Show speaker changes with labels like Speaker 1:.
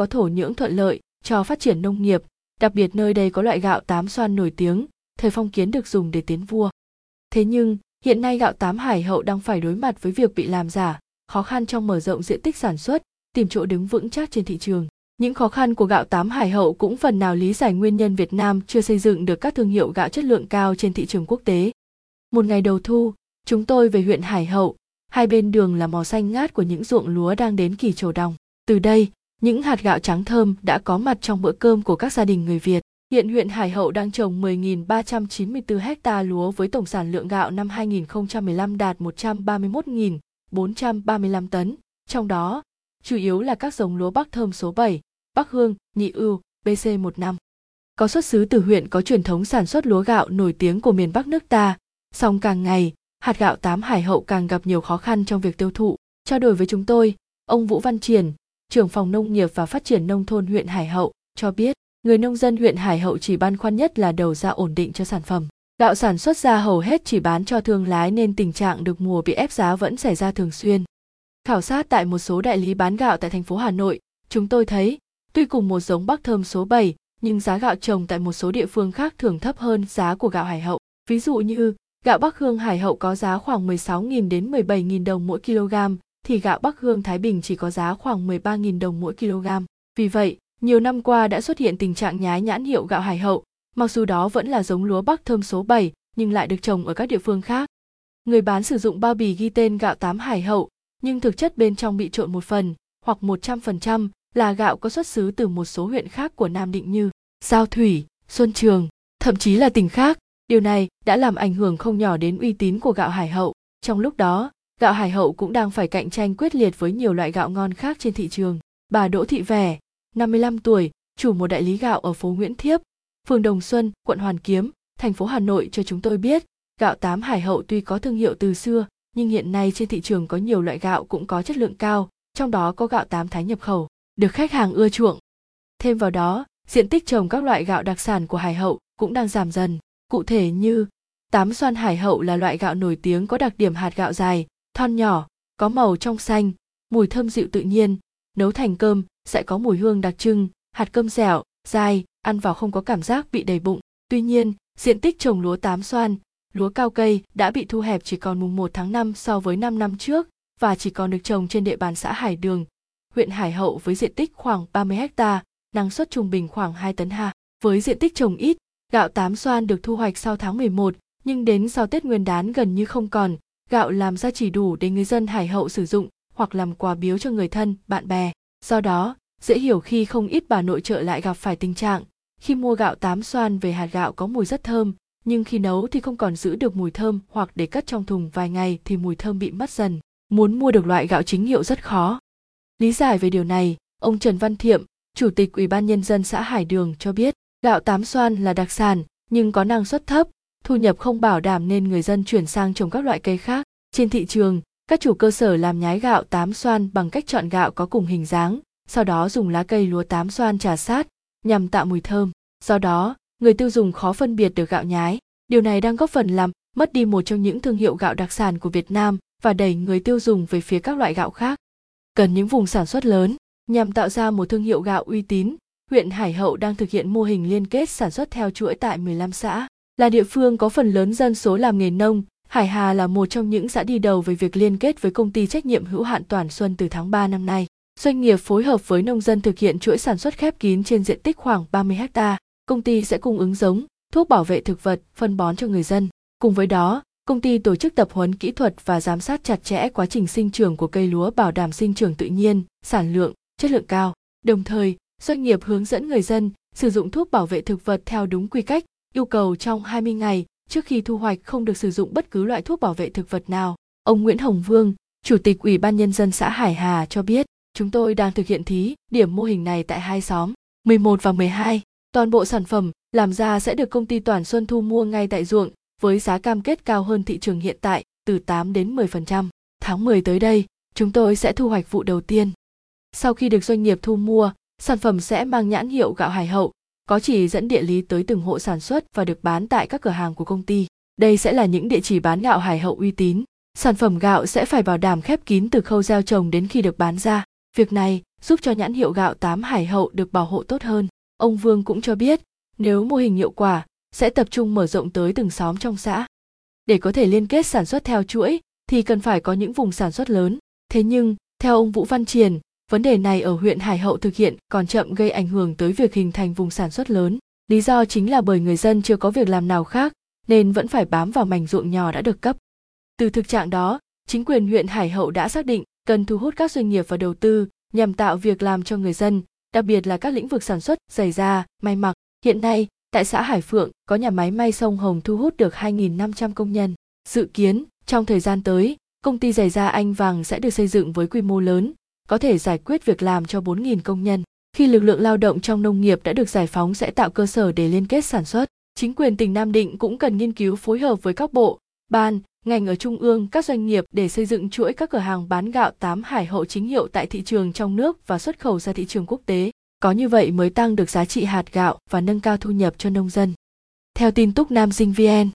Speaker 1: có thổ nhưỡng thuận lợi cho phát triển nông nghiệp, đặc biệt nơi đây có loại gạo tám xoan nổi tiếng, thời phong kiến được dùng để tiến vua. Thế nhưng, hiện nay gạo tám hải hậu đang phải đối mặt với việc bị làm giả, khó khăn trong mở rộng diện tích sản xuất, tìm chỗ đứng vững chắc trên thị trường. Những khó khăn của gạo tám hải hậu cũng phần nào lý giải nguyên nhân Việt Nam chưa xây dựng được các thương hiệu gạo chất lượng cao trên thị trường quốc tế. Một ngày đầu thu, chúng tôi về huyện Hải Hậu, hai bên đường là màu xanh ngát của những ruộng lúa đang đến kỳ trổ đồng. Từ đây, những hạt gạo trắng thơm đã có mặt trong bữa cơm của các gia đình người Việt. Hiện huyện Hải Hậu đang trồng 10.394 ha lúa với tổng sản lượng gạo năm 2015 đạt 131.435 tấn, trong đó chủ yếu là các giống lúa Bắc Thơm số 7, Bắc Hương, Nhị Ưu, BC15. Có xuất xứ từ huyện có truyền thống sản xuất lúa gạo nổi tiếng của miền Bắc nước ta, song càng ngày, hạt gạo tám Hải Hậu càng gặp nhiều khó khăn trong việc tiêu thụ. Trao đổi với chúng tôi, ông Vũ Văn Triển, trưởng phòng nông nghiệp và phát triển nông thôn huyện Hải Hậu, cho biết người nông dân huyện Hải Hậu chỉ băn khoăn nhất là đầu ra ổn định cho sản phẩm. Gạo sản xuất ra hầu hết chỉ bán cho thương lái nên tình trạng được mùa bị ép giá vẫn xảy ra thường xuyên. Khảo sát tại một số đại lý bán gạo tại thành phố Hà Nội, chúng tôi thấy, tuy cùng một giống Bắc Thơm số 7, nhưng giá gạo trồng tại một số địa phương khác thường thấp hơn giá của gạo Hải Hậu. Ví dụ như, gạo Bắc Hương Hải Hậu có giá khoảng 16.000 đến 17.000 đồng mỗi kg, thì gạo Bắc Hương Thái Bình chỉ có giá khoảng 13.000 đồng mỗi kg. Vì vậy, nhiều năm qua đã xuất hiện tình trạng nhái nhãn hiệu gạo Hải Hậu, mặc dù đó vẫn là giống lúa Bắc thơm số 7, nhưng lại được trồng ở các địa phương khác. Người bán sử dụng bao bì ghi tên gạo tám Hải Hậu, nhưng thực chất bên trong bị trộn một phần, hoặc 100% là gạo có xuất xứ từ một số huyện khác của Nam Định như Giao Thủy, Xuân Trường, thậm chí là tỉnh khác. Điều này đã làm ảnh hưởng không nhỏ đến uy tín của gạo Hải Hậu. Trong lúc đó, gạo Hải Hậu cũng đang phải cạnh tranh quyết liệt với nhiều loại gạo ngon khác trên thị trường. Bà Đỗ Thị Vẻ, 55 tuổi, chủ một đại lý gạo ở phố Nguyễn Thiếp, phường Đồng Xuân, quận Hoàn Kiếm, thành phố Hà Nội cho chúng tôi biết, gạo tám Hải Hậu tuy có thương hiệu từ xưa, nhưng hiện nay trên thị trường có nhiều loại gạo cũng có chất lượng cao, trong đó có gạo tám Thái nhập khẩu, được khách hàng ưa chuộng. Thêm vào đó, diện tích trồng các loại gạo đặc sản của Hải Hậu cũng đang giảm dần, cụ thể như tám xoan Hải Hậu là loại gạo nổi tiếng có đặc điểm hạt gạo dài, thon nhỏ, có màu trong xanh, mùi thơm dịu tự nhiên, nấu thành cơm sẽ có mùi hương đặc trưng, hạt cơm dẻo, dai, ăn vào không có cảm giác bị đầy bụng. Tuy nhiên, diện tích trồng lúa tám xoan, lúa cao cây đã bị thu hẹp chỉ còn mùng 1 tháng 5 so với 5 năm trước và chỉ còn được trồng trên địa bàn xã Hải Đường, huyện Hải Hậu với diện tích khoảng 30 ha, năng suất trung bình khoảng 2 tấn ha. Với diện tích trồng ít, gạo tám xoan được thu hoạch sau tháng 11, nhưng đến sau Tết Nguyên đán gần như không còn, gạo làm ra chỉ đủ để người dân Hải Hậu sử dụng hoặc làm quà biếu cho người thân, bạn bè. Do đó, dễ hiểu khi không ít bà nội trợ lại gặp phải tình trạng khi mua gạo tám xoan về hạt gạo có mùi rất thơm, nhưng khi nấu thì không còn giữ được mùi thơm hoặc để cất trong thùng vài ngày thì mùi thơm bị mất dần. Muốn mua được loại gạo chính hiệu rất khó. Lý giải về điều này, ông Trần Văn Thiệm, Chủ tịch Ủy ban Nhân dân xã Hải Đường cho biết, gạo tám xoan là đặc sản nhưng có năng suất thấp, thu nhập không bảo đảm nên người dân chuyển sang trồng các loại cây khác. Trên thị trường, các chủ cơ sở làm nhái gạo tám xoan bằng cách chọn gạo có cùng hình dáng, sau đó dùng lá cây lúa tám xoan trà sát nhằm tạo mùi thơm. Do đó, người tiêu dùng khó phân biệt được gạo nhái. Điều này đang góp phần làm mất đi một trong những thương hiệu gạo đặc sản của Việt Nam và đẩy người tiêu dùng về phía các loại gạo khác. Cần những vùng sản xuất lớn nhằm tạo ra một thương hiệu gạo uy tín, huyện Hải Hậu đang thực hiện mô hình liên kết sản xuất theo chuỗi tại 15 xã. Là địa phương có phần lớn dân số làm nghề nông, Hải Hà là một trong những xã đi đầu về việc liên kết với công ty trách nhiệm hữu hạn Toàn Xuân từ tháng 3 năm nay. Doanh nghiệp phối hợp với nông dân thực hiện chuỗi sản xuất khép kín trên diện tích khoảng 30 ha. Công ty sẽ cung ứng giống, thuốc bảo vệ thực vật, phân bón cho người dân. Cùng với đó, công ty tổ chức tập huấn kỹ thuật và giám sát chặt chẽ quá trình sinh trưởng của cây lúa bảo đảm sinh trưởng tự nhiên, sản lượng, chất lượng cao. Đồng thời, doanh nghiệp hướng dẫn người dân sử dụng thuốc bảo vệ thực vật theo đúng quy cách, yêu cầu trong 20 ngày trước khi thu hoạch không được sử dụng bất cứ loại thuốc bảo vệ thực vật nào. Ông Nguyễn Hồng Vương, Chủ tịch Ủy ban Nhân dân xã Hải Hà cho biết, chúng tôi đang thực hiện thí điểm mô hình này tại hai xóm, 11 và 12. Toàn bộ sản phẩm làm ra sẽ được công ty Toàn Xuân thu mua ngay tại ruộng với giá cam kết cao hơn thị trường hiện tại từ 8 đến 10%. Tháng 10 tới đây, chúng tôi sẽ thu hoạch vụ đầu tiên. Sau khi được doanh nghiệp thu mua, sản phẩm sẽ mang nhãn hiệu gạo Hải Hậu, có chỉ dẫn địa lý tới từng hộ sản xuất và được bán tại các cửa hàng của công ty. Đây sẽ là những địa chỉ bán gạo Hải Hậu uy tín. Sản phẩm gạo sẽ phải bảo đảm khép kín từ khâu gieo trồng đến khi được bán ra. Việc này giúp cho nhãn hiệu gạo tám Hải Hậu được bảo hộ tốt hơn. Ông Vương cũng cho biết, nếu mô hình hiệu quả, sẽ tập trung mở rộng tới từng xóm trong xã. Để có thể liên kết sản xuất theo chuỗi thì cần phải có những vùng sản xuất lớn. Thế nhưng, theo ông Vũ Văn Triền, vấn đề này ở huyện Hải Hậu thực hiện còn chậm gây ảnh hưởng tới việc hình thành vùng sản xuất lớn. Lý do chính là bởi người dân chưa có việc làm nào khác nên vẫn phải bám vào mảnh ruộng nhỏ đã được cấp. Từ thực trạng đó, chính quyền huyện Hải Hậu đã xác định cần thu hút các doanh nghiệp vào đầu tư nhằm tạo việc làm cho người dân, đặc biệt là các lĩnh vực sản xuất, giày da, may mặc. Hiện nay, tại xã Hải Phượng có nhà máy may sông Hồng thu hút được 2.500 công nhân. Dự kiến, trong thời gian tới, công ty giày da Anh Vàng sẽ được xây dựng với quy mô lớn, có thể giải quyết việc làm cho 4.000 công nhân. Khi lực lượng lao động trong nông nghiệp đã được giải phóng sẽ tạo cơ sở để liên kết sản xuất. Chính quyền tỉnh Nam Định cũng cần nghiên cứu phối hợp với các bộ, ban, ngành ở trung ương các doanh nghiệp để xây dựng chuỗi các cửa hàng bán gạo tám hải hậu chính hiệu tại thị trường trong nước và xuất khẩu ra thị trường quốc tế. Có như vậy mới tăng được giá trị hạt gạo và nâng cao thu nhập cho nông dân. Theo tin tức Nam Dinh VN